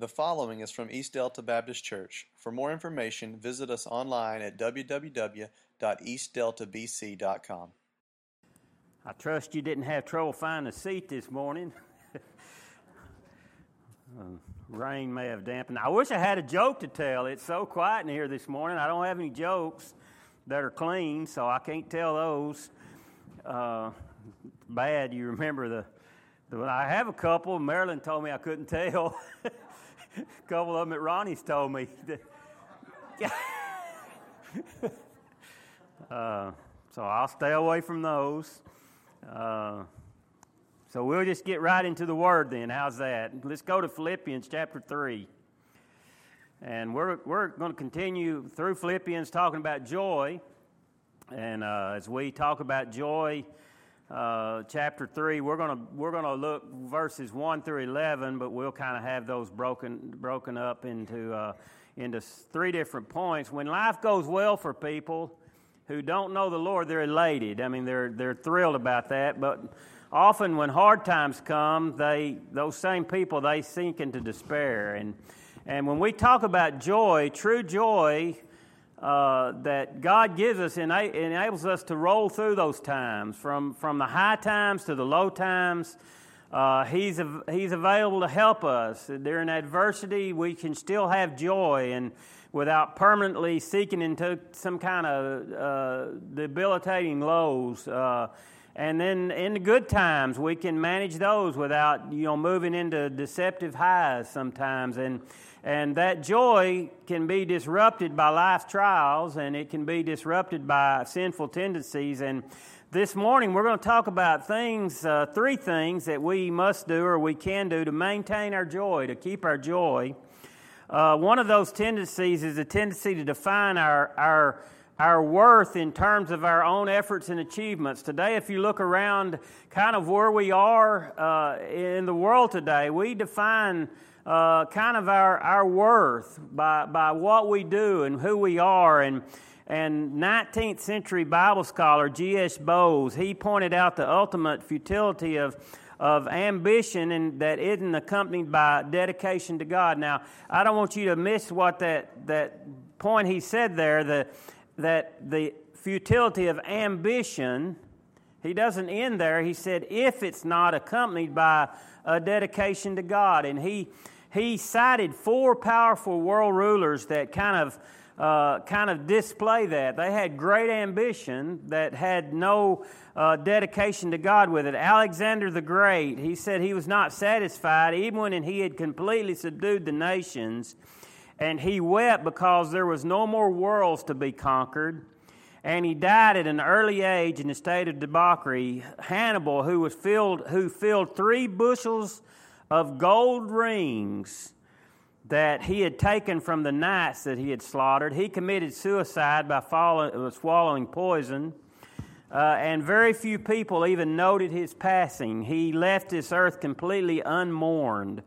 The following is from East Delta Baptist Church. For more information, visit us online at www.eastdeltabc.com. I trust you didn't have trouble finding a seat this morning. uh, rain may have dampened. I wish I had a joke to tell. It's so quiet in here this morning. I don't have any jokes that are clean, so I can't tell those. Uh, bad. You remember the, the. I have a couple. Marilyn told me I couldn't tell. a couple of them at Ronnie's told me. uh, so I'll stay away from those. Uh, so we'll just get right into the word then. How's that? Let's go to Philippians chapter 3. And we're, we're going to continue through Philippians talking about joy. And uh, as we talk about joy, uh, chapter 3 we're going we're to look verses 1 through 11 but we'll kind of have those broken broken up into uh, into three different points. When life goes well for people who don't know the lord they're elated. I mean they're they're thrilled about that. But often when hard times come they those same people they sink into despair. And and when we talk about joy true joy uh, that God gives us ena- enables us to roll through those times, from, from the high times to the low times. Uh, he's, he's available to help us. During adversity, we can still have joy and without permanently seeking into some kind of uh, debilitating lows. Uh, and then in the good times, we can manage those without, you know, moving into deceptive highs sometimes. And and that joy can be disrupted by life trials and it can be disrupted by sinful tendencies. And this morning we're going to talk about things, uh, three things that we must do or we can do to maintain our joy, to keep our joy. Uh, one of those tendencies is a tendency to define our, our, our worth in terms of our own efforts and achievements. Today, if you look around kind of where we are uh, in the world today, we define uh, kind of our, our worth by, by what we do and who we are. And, and 19th century Bible scholar G.S. Bowes, he pointed out the ultimate futility of, of ambition and that isn't accompanied by dedication to God. Now, I don't want you to miss what that, that point he said there, the, that the futility of ambition, he doesn't end there. He said, if it's not accompanied by a dedication to God. And he, he cited four powerful world rulers that kind of uh, kind of display that. They had great ambition that had no uh, dedication to God with it. Alexander the Great, he said he was not satisfied even when he had completely subdued the nations, and he wept because there was no more worlds to be conquered. And he died at an early age in a state of debauchery. Hannibal, who was filled, who filled three bushels of gold rings that he had taken from the knights that he had slaughtered. He committed suicide by uh, swallowing poison. Uh, and very few people even noted his passing. He left this earth completely unmourned.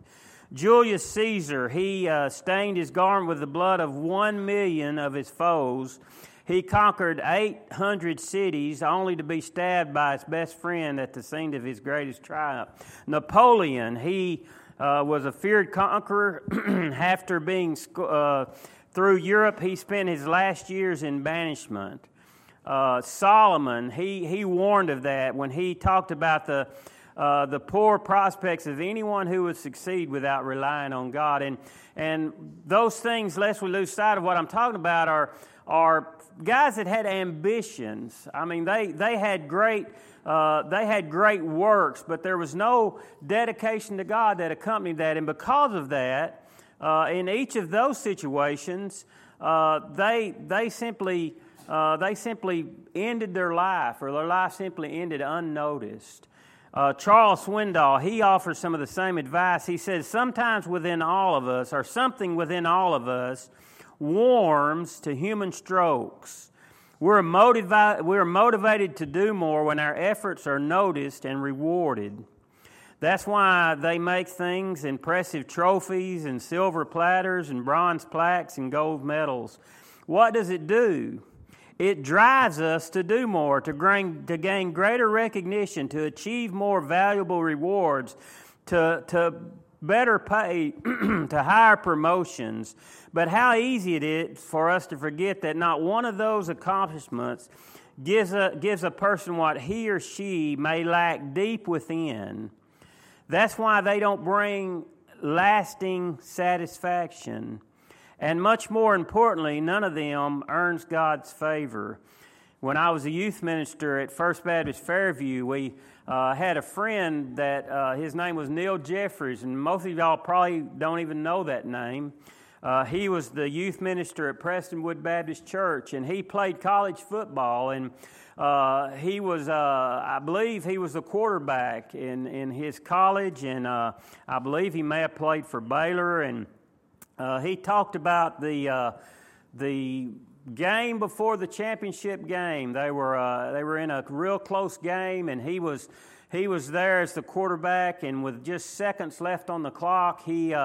Julius Caesar, he uh, stained his garment with the blood of one million of his foes. He conquered 800 cities only to be stabbed by his best friend at the scene of his greatest triumph. Napoleon, he uh, was a feared conqueror. After being uh, through Europe, he spent his last years in banishment. Uh, Solomon, he, he warned of that when he talked about the, uh, the poor prospects of anyone who would succeed without relying on God. And, and those things, lest we lose sight of what I'm talking about, are, are guys that had ambitions. I mean, they, they had great. Uh, they had great works, but there was no dedication to God that accompanied that. And because of that, uh, in each of those situations, uh, they, they, simply, uh, they simply ended their life, or their life simply ended unnoticed. Uh, Charles Swindoll, he offers some of the same advice. He says, Sometimes within all of us, or something within all of us, warms to human strokes. We're, motivi- we're motivated to do more when our efforts are noticed and rewarded. That's why they make things impressive trophies and silver platters and bronze plaques and gold medals. What does it do? It drives us to do more, to gain, to gain greater recognition, to achieve more valuable rewards, to, to better pay, to higher promotions. But how easy it is for us to forget that not one of those accomplishments gives a, gives a person what he or she may lack deep within. That's why they don't bring lasting satisfaction. And much more importantly, none of them earns God's favor. When I was a youth minister at First Baptist Fairview, we uh, had a friend that uh, his name was Neil Jeffries, and most of y'all probably don't even know that name. Uh, he was the youth minister at Prestonwood Baptist Church, and he played college football. And uh, he was, uh, I believe, he was a quarterback in, in his college, and uh, I believe he may have played for Baylor. And uh, he talked about the uh, the game before the championship game. They were they were in a real close game, and he was he was there as the quarterback, and with just seconds left on the clock, he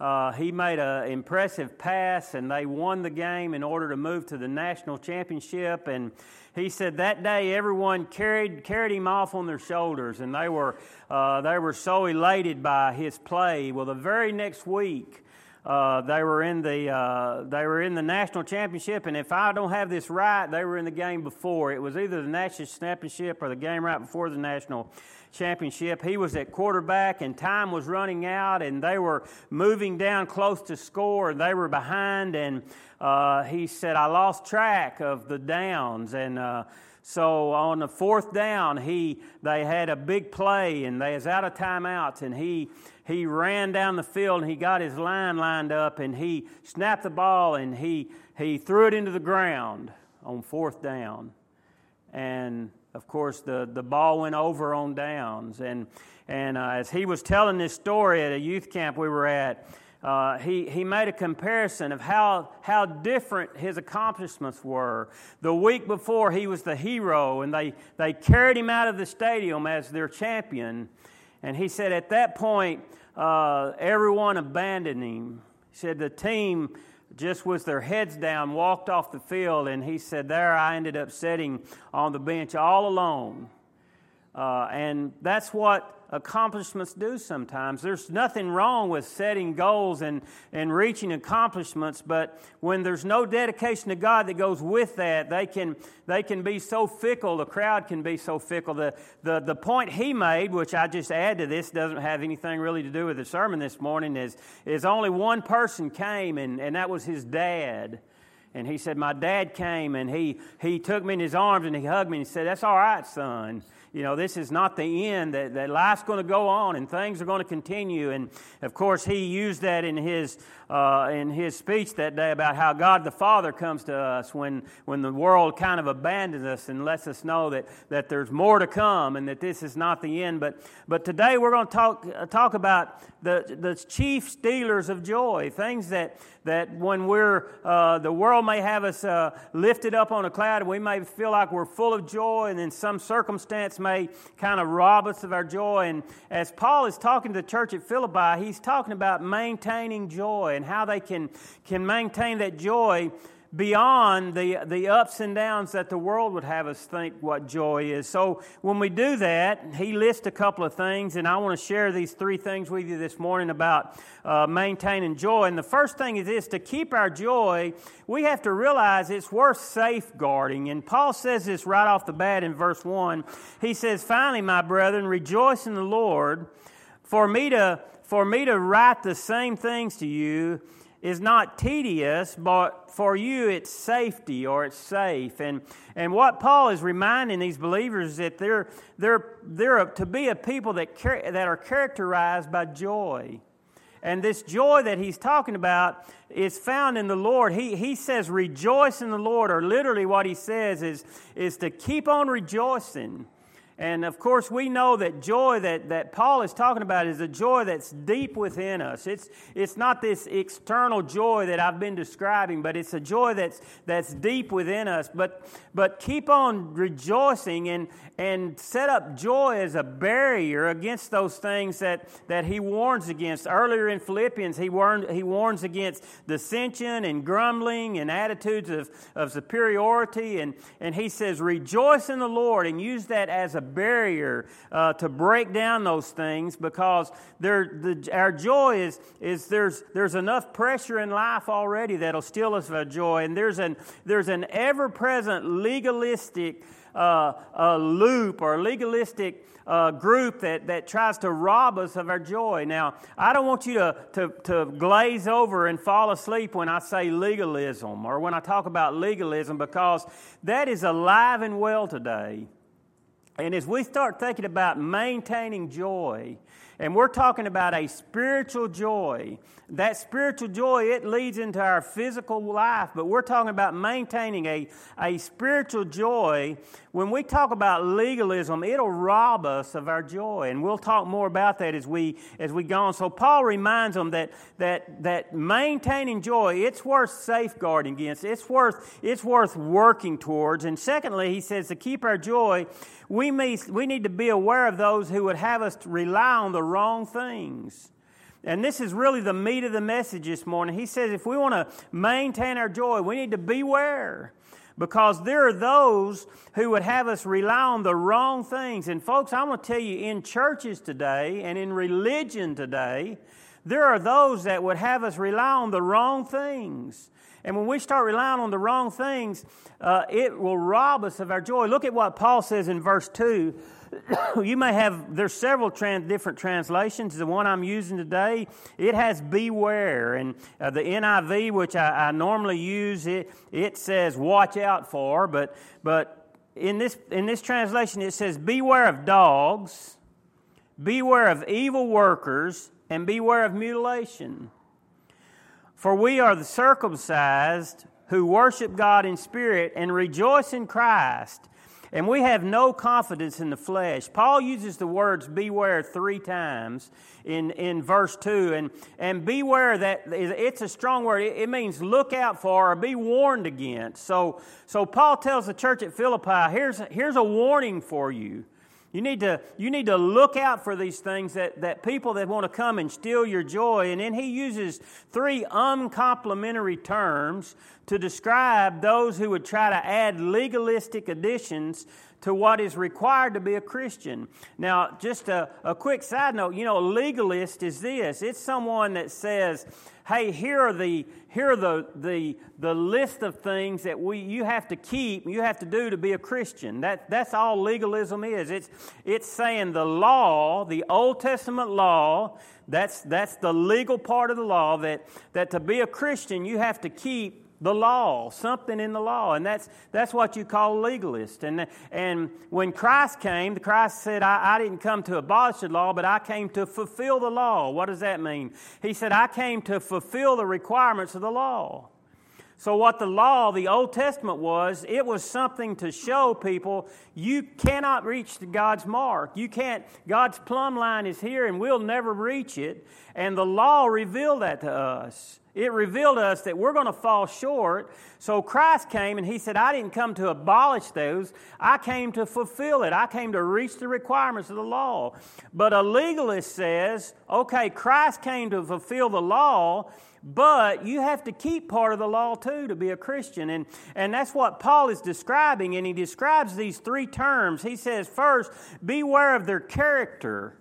uh, he made an impressive pass, and they won the game in order to move to the national championship. And he said that day everyone carried carried him off on their shoulders, and they were uh, they were so elated by his play. Well, the very next week. Uh, they were in the uh, they were in the national championship, and if I don't have this right, they were in the game before. It was either the national championship or the game right before the national championship. He was at quarterback, and time was running out, and they were moving down close to score, and they were behind. And uh, he said, I lost track of the downs. And uh, so on the fourth down, he they had a big play, and they was out of timeouts, and he he ran down the field and he got his line lined up and he snapped the ball and he he threw it into the ground on fourth down and of course, the, the ball went over on downs. And, and uh, as he was telling this story at a youth camp we were at, uh, he, he made a comparison of how, how different his accomplishments were. The week before, he was the hero, and they, they carried him out of the stadium as their champion. And he said at that point, uh, everyone abandoned him. He said the team just was their heads down, walked off the field, and he said, There I ended up sitting on the bench all alone. Uh, and that's what accomplishments do sometimes. There's nothing wrong with setting goals and, and reaching accomplishments, but when there's no dedication to God that goes with that, they can, they can be so fickle. The crowd can be so fickle. The, the, the point he made, which I just add to this, doesn't have anything really to do with the sermon this morning, is, is only one person came, and, and that was his dad. And he said, My dad came and he, he took me in his arms and he hugged me and he said, That's all right, son you know, this is not the end, that, that life's going to go on and things are going to continue. And of course, he used that in his, uh, in his speech that day about how God the Father comes to us when, when the world kind of abandons us and lets us know that, that there's more to come and that this is not the end. But, but today we're going to talk, uh, talk about the, the chief stealers of joy, things that, that when we're, uh, the world may have us uh, lifted up on a cloud, and we may feel like we're full of joy, and then some circumstance may kind of rob us of our joy. And as Paul is talking to the church at Philippi, he's talking about maintaining joy and how they can, can maintain that joy beyond the, the ups and downs that the world would have us think what joy is. So when we do that, he lists a couple of things, and I want to share these three things with you this morning about uh, maintaining joy. And the first thing is this to keep our joy, we have to realize it's worth safeguarding. And Paul says this right off the bat in verse 1. He says, Finally, my brethren, rejoice in the Lord. For me to, for me to write the same things to you is not tedious, but for you it's safety or it's safe. And, and what Paul is reminding these believers is that they're, they're, they're to be a people that, that are characterized by joy. And this joy that he's talking about is found in the Lord. He, he says, rejoice in the Lord, or literally what he says is, is to keep on rejoicing. And of course, we know that joy that, that Paul is talking about is a joy that's deep within us. It's, it's not this external joy that I've been describing, but it's a joy that's, that's deep within us. But, but keep on rejoicing and, and set up joy as a barrier against those things that, that he warns against. Earlier in Philippians, he, warned, he warns against dissension and grumbling and attitudes of, of superiority. And, and he says, Rejoice in the Lord and use that as a barrier uh, to break down those things because the, our joy is, is there's, there's enough pressure in life already that'll steal us of our joy. And there's an, there's an ever present legalistic uh, loop or legalistic uh, group that, that tries to rob us of our joy. Now, I don't want you to, to, to glaze over and fall asleep when I say legalism or when I talk about legalism because that is alive and well today. And as we start thinking about maintaining joy, and we're talking about a spiritual joy. That spiritual joy, it leads into our physical life, but we're talking about maintaining a, a spiritual joy. When we talk about legalism, it'll rob us of our joy. And we'll talk more about that as we as we go on. So Paul reminds them that that that maintaining joy, it's worth safeguarding against. It's worth it's worth working towards. And secondly, he says to keep our joy, we, may, we need to be aware of those who would have us rely on the wrong things. And this is really the meat of the message this morning. He says if we want to maintain our joy, we need to beware because there are those who would have us rely on the wrong things. And, folks, I want to tell you in churches today and in religion today, there are those that would have us rely on the wrong things. And when we start relying on the wrong things, uh, it will rob us of our joy. Look at what Paul says in verse 2. you may have, there's several trans, different translations. The one I'm using today, it has beware. And uh, the NIV, which I, I normally use, it, it says watch out for. But, but in, this, in this translation, it says beware of dogs, beware of evil workers, and beware of mutilation. For we are the circumcised who worship God in spirit and rejoice in Christ, and we have no confidence in the flesh. Paul uses the words beware three times in, in verse 2. And, and beware that it's a strong word. It, it means look out for or be warned against. So, so Paul tells the church at Philippi here's, here's a warning for you. You need to, you need to look out for these things that, that people that want to come and steal your joy. And then he uses three uncomplimentary terms to describe those who would try to add legalistic additions to what is required to be a Christian. Now, just a, a quick side note you know, legalist is this it's someone that says, hey, here are the here are the, the, the list of things that we you have to keep, you have to do to be a Christian. That, that's all legalism is. It's, it's saying the law, the Old Testament law, that's, that's the legal part of the law, that, that to be a Christian, you have to keep the law, something in the law. And that's, that's what you call legalist. And, and when Christ came, Christ said, I, I didn't come to abolish the law, but I came to fulfill the law. What does that mean? He said, I came to fulfill the requirements of the law. So, what the law, the Old Testament was, it was something to show people you cannot reach God's mark. You can't, God's plumb line is here and we'll never reach it. And the law revealed that to us. It revealed us that we're going to fall short. So Christ came and He said, I didn't come to abolish those, I came to fulfill it. I came to reach the requirements of the law. But a legalist says, okay, Christ came to fulfill the law. But you have to keep part of the law too to be a Christian. And, and that's what Paul is describing. And he describes these three terms. He says, first, beware of their character.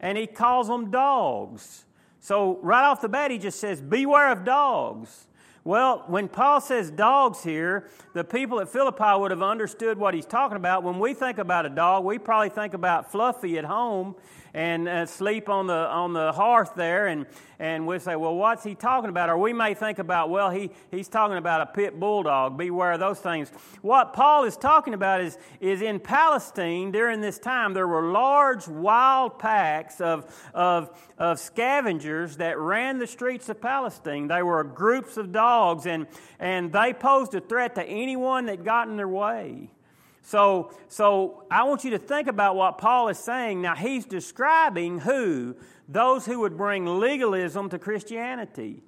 And he calls them dogs. So, right off the bat, he just says, Beware of dogs. Well, when Paul says dogs here, the people at Philippi would have understood what he's talking about. When we think about a dog, we probably think about Fluffy at home and uh, sleep on the, on the hearth there, and, and we say, well, what's he talking about? Or we may think about, well, he, he's talking about a pit bulldog. Beware of those things. What Paul is talking about is, is in Palestine during this time, there were large wild packs of, of, of scavengers that ran the streets of Palestine. They were groups of dogs, and, and they posed a threat to anyone that got in their way. So, so I want you to think about what Paul is saying. Now, he's describing who? Those who would bring legalism to Christianity.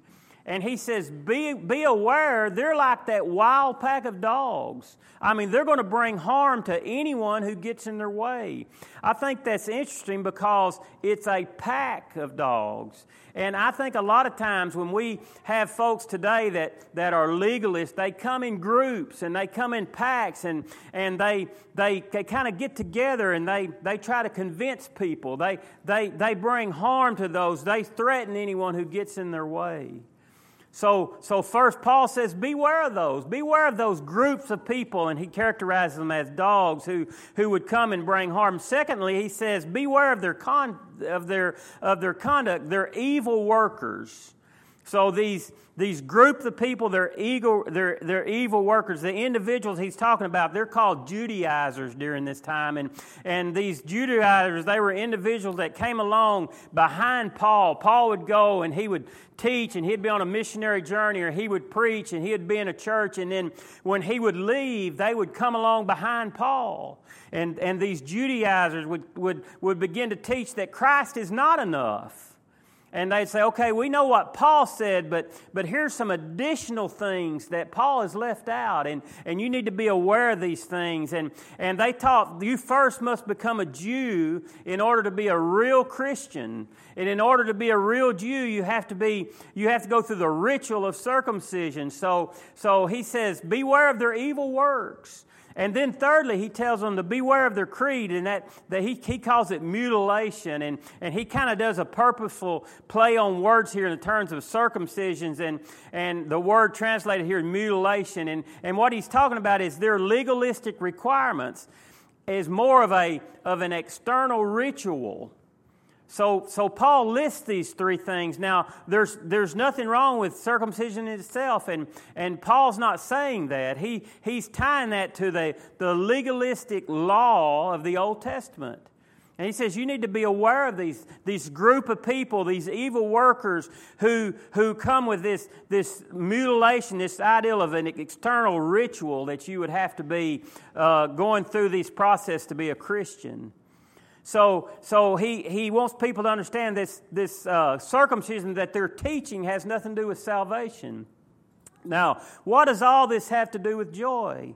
And he says, be, be aware, they're like that wild pack of dogs. I mean, they're going to bring harm to anyone who gets in their way. I think that's interesting because it's a pack of dogs. And I think a lot of times when we have folks today that, that are legalists, they come in groups and they come in packs and, and they, they, they kind of get together and they, they try to convince people. They, they, they bring harm to those, they threaten anyone who gets in their way. So, so first, Paul says, beware of those. Beware of those groups of people, and he characterizes them as dogs who, who would come and bring harm. Secondly, he says, beware of their, con, of their, of their conduct. They're evil workers. So these, these groups of people, they're evil, they're, they're evil workers. The individuals he's talking about, they're called Judaizers during this time. And, and these Judaizers, they were individuals that came along behind Paul. Paul would go and he would teach and he'd be on a missionary journey or he would preach and he'd be in a church. And then when he would leave, they would come along behind Paul. And, and these Judaizers would, would, would begin to teach that Christ is not enough and they'd say, okay, we know what Paul said, but, but here's some additional things that Paul has left out, and, and you need to be aware of these things. And, and they taught you first must become a Jew in order to be a real Christian. And in order to be a real Jew, you have to be you have to go through the ritual of circumcision. So so he says, beware of their evil works. And then thirdly, he tells them to beware of their creed, and that, that he, he calls it mutilation. And, and he kind of does a purposeful play on words here in the terms of circumcisions, and, and the word translated here mutilation. And, and what he's talking about is their legalistic requirements is more of, a, of an external ritual so, so Paul lists these three things. Now, there's, there's nothing wrong with circumcision itself, and, and Paul's not saying that. He, he's tying that to the, the legalistic law of the Old Testament. And he says you need to be aware of these, these group of people, these evil workers who, who come with this, this mutilation, this ideal of an external ritual that you would have to be uh, going through this process to be a Christian. So, so he, he wants people to understand this, this uh, circumcision that they're teaching has nothing to do with salvation. Now, what does all this have to do with joy?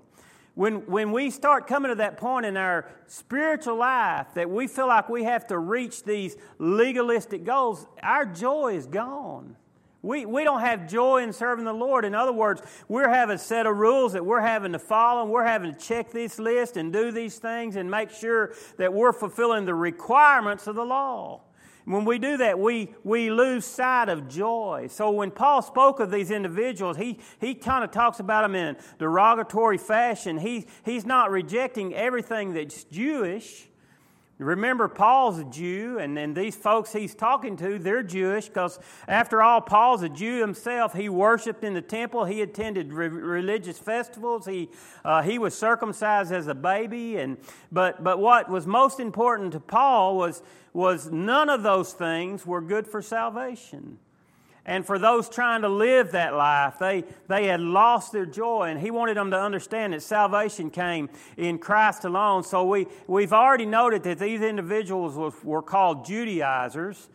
When, when we start coming to that point in our spiritual life that we feel like we have to reach these legalistic goals, our joy is gone. We, we don't have joy in serving the Lord. In other words, we're having a set of rules that we're having to follow, and we're having to check this list and do these things and make sure that we're fulfilling the requirements of the law. When we do that, we, we lose sight of joy. So when Paul spoke of these individuals, he, he kind of talks about them in derogatory fashion. He, he's not rejecting everything that's Jewish. Remember, Paul's a Jew, and, and these folks he's talking to, they're Jewish because, after all, Paul's a Jew himself. He worshiped in the temple, he attended re- religious festivals, he, uh, he was circumcised as a baby. And, but, but what was most important to Paul was, was none of those things were good for salvation. And for those trying to live that life, they, they had lost their joy. And he wanted them to understand that salvation came in Christ alone. So we, we've already noted that these individuals was, were called Judaizers.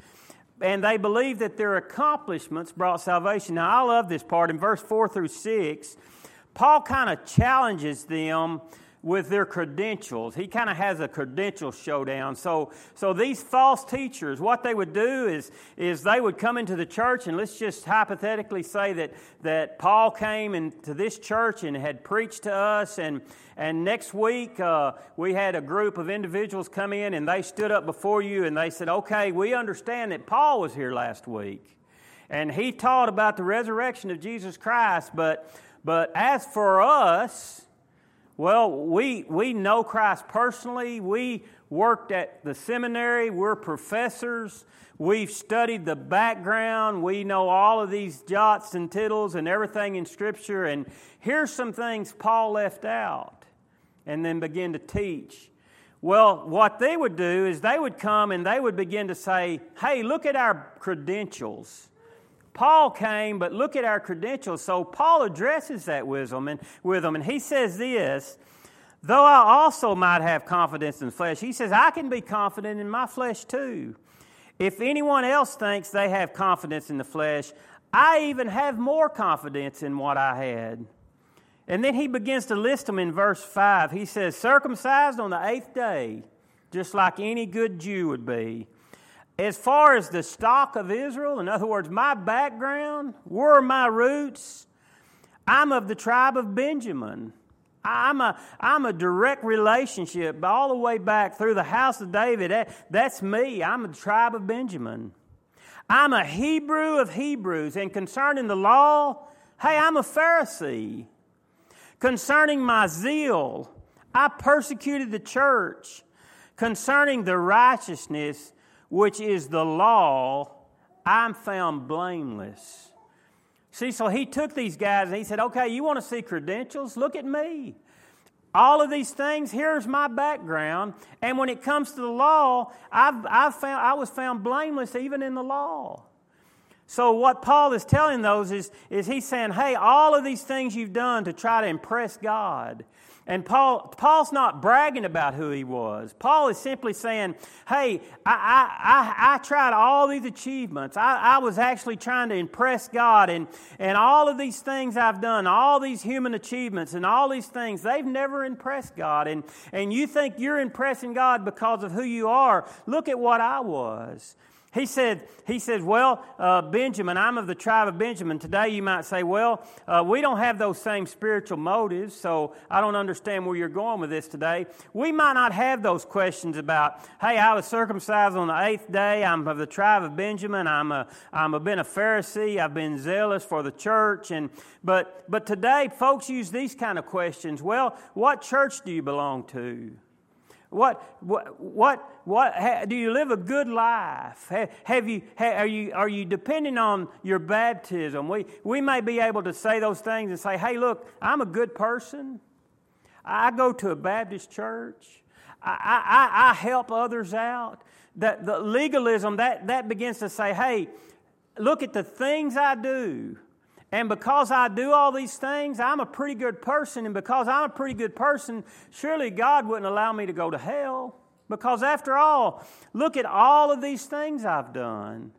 And they believed that their accomplishments brought salvation. Now, I love this part. In verse 4 through 6, Paul kind of challenges them with their credentials. He kind of has a credential showdown. So, so these false teachers, what they would do is, is they would come into the church, and let's just hypothetically say that, that Paul came into this church and had preached to us, and, and next week uh, we had a group of individuals come in, and they stood up before you and they said, Okay, we understand that Paul was here last week, and he taught about the resurrection of Jesus Christ, but, but as for us, well, we, we know Christ personally. We worked at the seminary. We're professors. We've studied the background. We know all of these jots and tittles and everything in Scripture. And here's some things Paul left out and then begin to teach. Well, what they would do is they would come and they would begin to say, hey, look at our credentials. Paul came, but look at our credentials. So Paul addresses that them, and, with them, and he says this Though I also might have confidence in flesh, he says, I can be confident in my flesh too. If anyone else thinks they have confidence in the flesh, I even have more confidence in what I had. And then he begins to list them in verse 5. He says, circumcised on the eighth day, just like any good Jew would be. As far as the stock of Israel, in other words, my background, where are my roots? I'm of the tribe of Benjamin. I'm a, I'm a direct relationship all the way back through the house of David. That, that's me. I'm a tribe of Benjamin. I'm a Hebrew of Hebrews. And concerning the law, hey, I'm a Pharisee. Concerning my zeal, I persecuted the church. Concerning the righteousness, which is the law, I'm found blameless. See, so he took these guys and he said, okay, you want to see credentials? Look at me. All of these things, here's my background. And when it comes to the law, I've, I've found, I was found blameless even in the law. So, what Paul is telling those is, is he's saying, hey, all of these things you've done to try to impress God, and Paul, Paul's not bragging about who he was. Paul is simply saying, hey, I, I, I, I tried all these achievements. I, I, was actually trying to impress God. And, and all of these things I've done, all these human achievements and all these things, they've never impressed God. And, and you think you're impressing God because of who you are. Look at what I was. He said, he says, well, uh, Benjamin, I'm of the tribe of Benjamin. Today you might say, well, uh, we don't have those same spiritual motives, so I don't understand where you're going with this today. We might not have those questions about, hey, I was circumcised on the eighth day. I'm of the tribe of Benjamin. I'm a, I'm a been a Pharisee. I've been zealous for the church. And, but, but today folks use these kind of questions. Well, what church do you belong to? What, what, what, what, do you live a good life? Have you, are, you, are you depending on your baptism? We, we may be able to say those things and say, hey, look, I'm a good person. I go to a Baptist church. I, I, I help others out. That the legalism, that, that begins to say, hey, look at the things I do. And because I do all these things, I'm a pretty good person. And because I'm a pretty good person, surely God wouldn't allow me to go to hell. Because after all, look at all of these things I've done.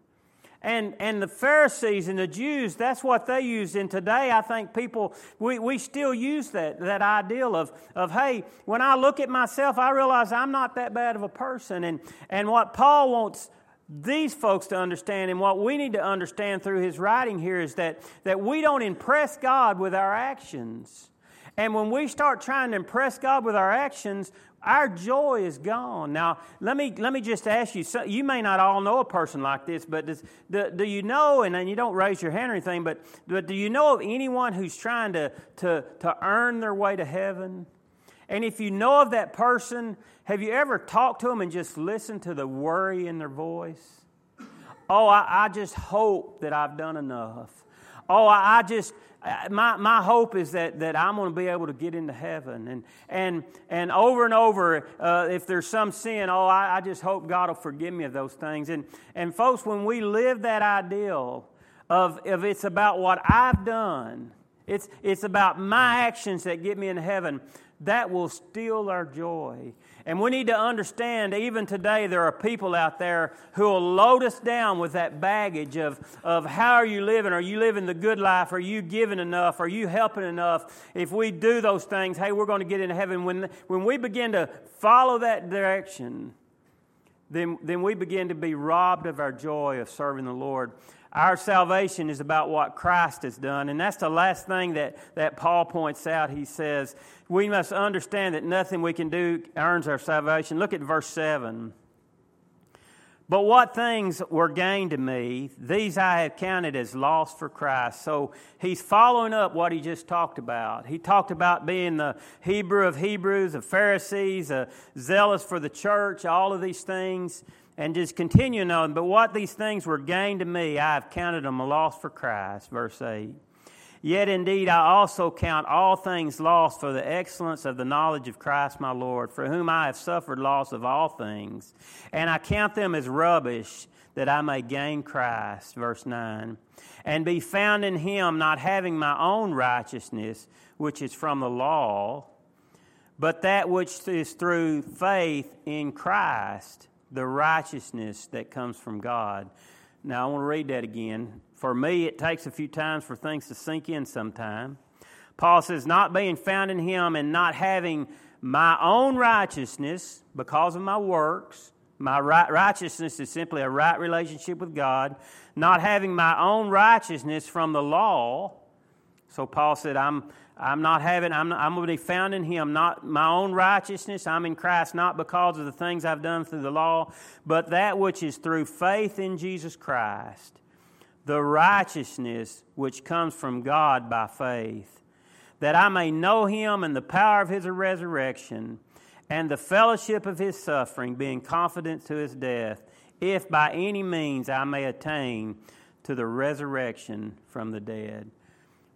And, and the Pharisees and the Jews, that's what they used. And today, I think people, we, we still use that, that ideal of, of, hey, when I look at myself, I realize I'm not that bad of a person. And, and what Paul wants these folks to understand, and what we need to understand through his writing here is that, that we don't impress God with our actions. And when we start trying to impress God with our actions, our joy is gone. Now, let me, let me just ask you so, you may not all know a person like this, but does, do, do you know, and then you don't raise your hand or anything, but, but do you know of anyone who's trying to, to, to earn their way to heaven? And if you know of that person, have you ever talked to them and just listened to the worry in their voice? Oh, I, I just hope that I've done enough. Oh, I, I just, my, my hope is that, that I'm going to be able to get into heaven. And, and, and over and over, uh, if there's some sin, oh, I, I just hope God will forgive me of those things. And, and folks, when we live that ideal of, of it's about what I've done, it's, it's about my actions that get me in heaven, that will steal our joy. And we need to understand, even today, there are people out there who will load us down with that baggage of, of how are you living? Are you living the good life? Are you giving enough? Are you helping enough? If we do those things, hey, we're going to get into heaven. When, when we begin to follow that direction, then, then we begin to be robbed of our joy of serving the Lord. Our salvation is about what Christ has done. And that's the last thing that, that Paul points out. He says, We must understand that nothing we can do earns our salvation. Look at verse 7. But what things were gained to me, these I have counted as lost for Christ. So he's following up what he just talked about. He talked about being the Hebrew of Hebrews, the Pharisees, a zealous for the church, all of these things and just continuing on. But what these things were gained to me, I have counted them a loss for Christ. Verse 8. Yet indeed I also count all things lost for the excellence of the knowledge of Christ my Lord, for whom I have suffered loss of all things. And I count them as rubbish that I may gain Christ. Verse 9. And be found in him, not having my own righteousness, which is from the law, but that which is through faith in Christ the righteousness that comes from God. Now, I want to read that again. For me, it takes a few times for things to sink in sometime. Paul says, not being found in him and not having my own righteousness because of my works. My right, righteousness is simply a right relationship with God. Not having my own righteousness from the law. So Paul said, I'm, I'm not having, I'm, I'm going to be found in him, not my own righteousness. I'm in Christ not because of the things I've done through the law, but that which is through faith in Jesus Christ. The righteousness which comes from God by faith that I may know him and the power of his resurrection and the fellowship of his suffering, being confident to his death, if by any means I may attain to the resurrection from the dead.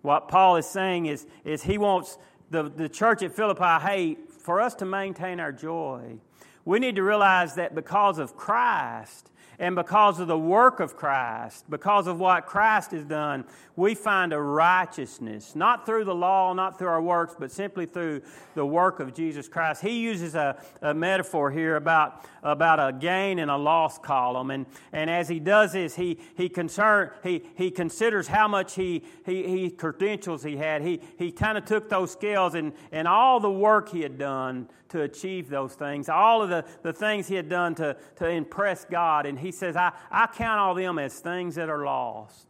What Paul is saying is, is he wants the, the church at Philippi, hey, for us to maintain our joy, we need to realize that because of Christ, and because of the work of Christ, because of what Christ has done, we find a righteousness, not through the law, not through our works, but simply through the work of Jesus Christ. He uses a, a metaphor here about, about a gain and a loss column. And, and as he does this, he, he, concern, he, he considers how much he, he, he credentials he had. He, he kind of took those scales and, and all the work he had done to achieve those things, all of the, the things he had done to, to impress God. And he says, I, I count all them as things that are lost.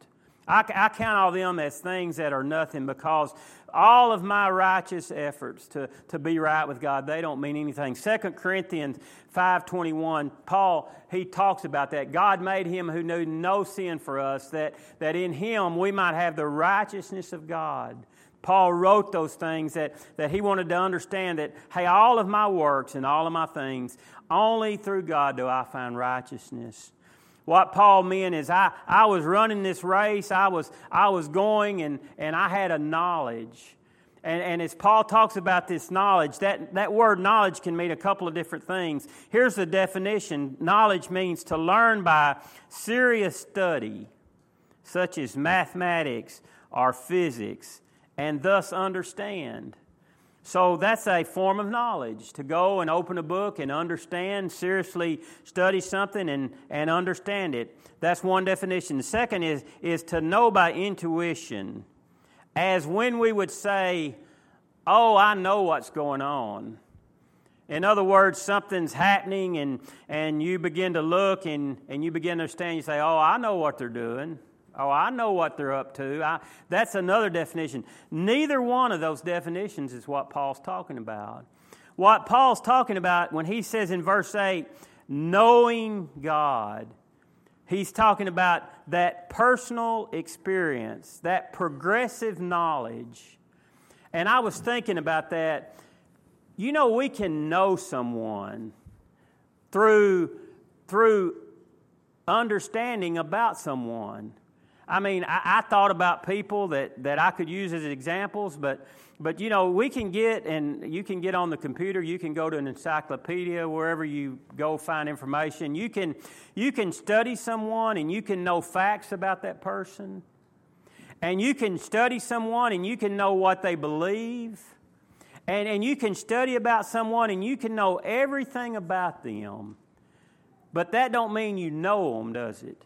I, I count all them as things that are nothing because all of my righteous efforts to, to be right with God, they don't mean anything. 2 Corinthians 5.21, Paul, he talks about that. God made him who knew no sin for us, that, that in him we might have the righteousness of God. Paul wrote those things that, that he wanted to understand that, hey, all of my works and all of my things, only through God do I find righteousness. What Paul meant is I, I was running this race, I was, I was going, and, and I had a knowledge. And, and as Paul talks about this knowledge, that, that word knowledge can mean a couple of different things. Here's the definition knowledge means to learn by serious study, such as mathematics or physics and thus understand. So that's a form of knowledge to go and open a book and understand, seriously study something and, and understand it. That's one definition. The second is, is to know by intuition, as when we would say, Oh, I know what's going on. In other words, something's happening and, and you begin to look and, and you begin to understand. You say, Oh, I know what they're doing. Oh, I know what they're up to. I, that's another definition. Neither one of those definitions is what Paul's talking about. What Paul's talking about when he says in verse 8, knowing God, he's talking about that personal experience, that progressive knowledge. And I was thinking about that. You know, we can know someone through, through understanding about someone. I mean, I, I, thought about people that, that I could use as examples, but, but you know, we can get, and you can get on the computer, you can go to an encyclopedia, wherever you go find information. You can, you can study someone and you can know facts about that person. And you can study someone and you can know what they believe. And, and you can study about someone and you can know everything about them. But that don't mean you know them, does it?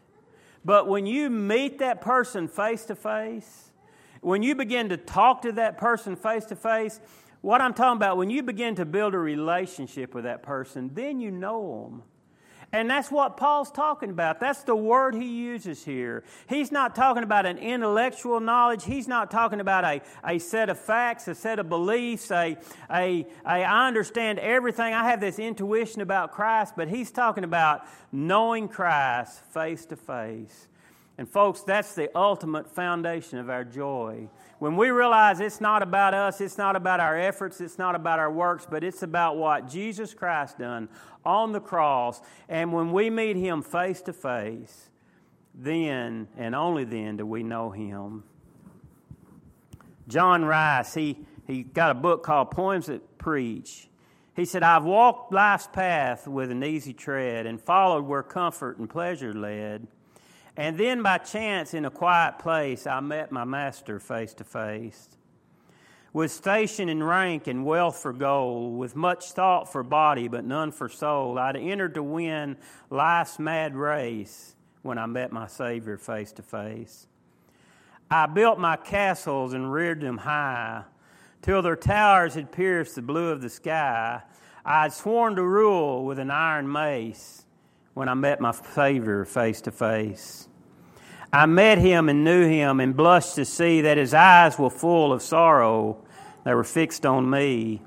But when you meet that person face to face, when you begin to talk to that person face to face, what I'm talking about, when you begin to build a relationship with that person, then you know them. And that's what Paul's talking about. That's the word he uses here. He's not talking about an intellectual knowledge. He's not talking about a, a set of facts, a set of beliefs, a, a, a I understand everything. I have this intuition about Christ, but he's talking about knowing Christ face to face. And folks, that's the ultimate foundation of our joy. When we realize it's not about us, it's not about our efforts, it's not about our works, but it's about what Jesus Christ done on the cross. And when we meet him face to face, then and only then do we know him. John Rice, he, he got a book called Poems That Preach. He said, I've walked life's path with an easy tread and followed where comfort and pleasure led. And then by chance, in a quiet place, I met my master face to face. With station and rank and wealth for goal, with much thought for body but none for soul, I'd entered to win life's mad race when I met my Savior face to face. I built my castles and reared them high, till their towers had pierced the blue of the sky. I had sworn to rule with an iron mace when I met my Savior face to face. I met him and knew him and blushed to see that his eyes were full of sorrow. They were fixed on me.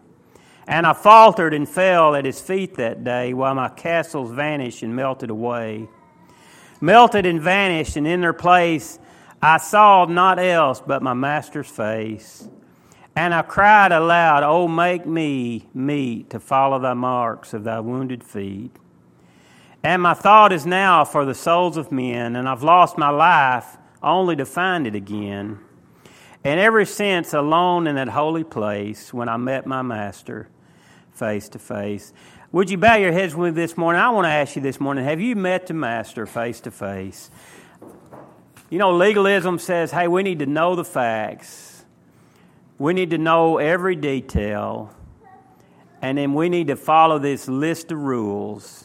And I faltered and fell at his feet that day while my castles vanished and melted away. Melted and vanished, and in their place I saw not else but my master's face. And I cried aloud, Oh, make me meet to follow thy marks of thy wounded feet. And my thought is now for the souls of men, and I've lost my life only to find it again. And ever since, alone in that holy place, when I met my master face to face, would you bow your heads with me this morning? I want to ask you this morning have you met the master face to face? You know, legalism says, hey, we need to know the facts, we need to know every detail, and then we need to follow this list of rules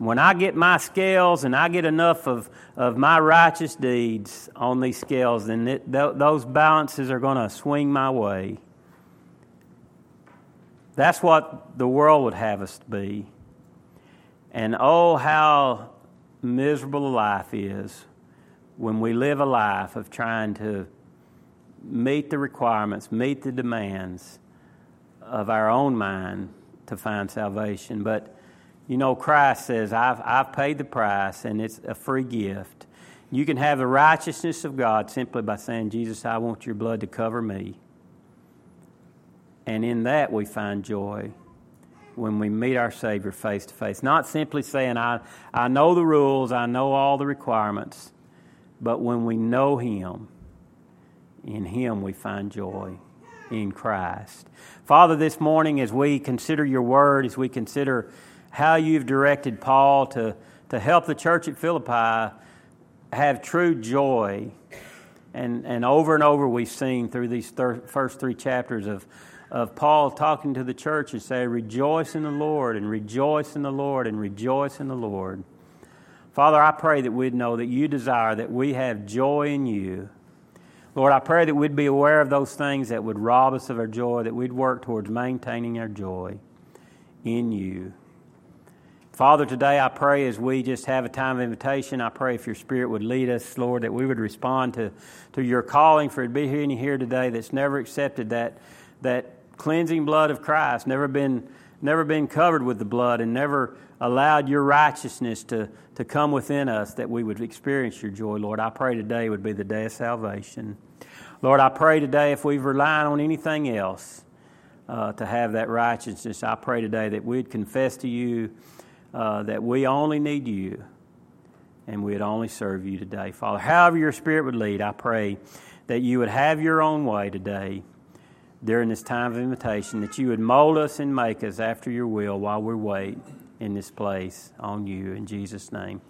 when I get my scales and I get enough of, of my righteous deeds on these scales, then it, th- those balances are going to swing my way. That's what the world would have us be. And oh, how miserable life is when we live a life of trying to meet the requirements, meet the demands of our own mind to find salvation. But you know, Christ says, I've, I've paid the price and it's a free gift. You can have the righteousness of God simply by saying, Jesus, I want your blood to cover me. And in that we find joy when we meet our Savior face to face. Not simply saying, I, I know the rules, I know all the requirements, but when we know Him, in Him we find joy in Christ. Father, this morning as we consider your word, as we consider how you've directed Paul to, to help the church at Philippi have true joy. And, and over and over, we've seen through these thir- first three chapters of, of Paul talking to the church and say, Rejoice in the Lord, and rejoice in the Lord, and rejoice in the Lord. Father, I pray that we'd know that you desire that we have joy in you. Lord, I pray that we'd be aware of those things that would rob us of our joy, that we'd work towards maintaining our joy in you. Father, today I pray as we just have a time of invitation, I pray if your Spirit would lead us, Lord, that we would respond to, to your calling for it to be here and here today that's never accepted that, that cleansing blood of Christ, never been, never been covered with the blood, and never allowed your righteousness to, to come within us, that we would experience your joy, Lord. I pray today would be the day of salvation. Lord, I pray today if we've relied on anything else uh, to have that righteousness, I pray today that we'd confess to you uh, that we only need you and we'd only serve you today. Father, however your Spirit would lead, I pray that you would have your own way today during this time of invitation, that you would mold us and make us after your will while we wait in this place on you. In Jesus' name.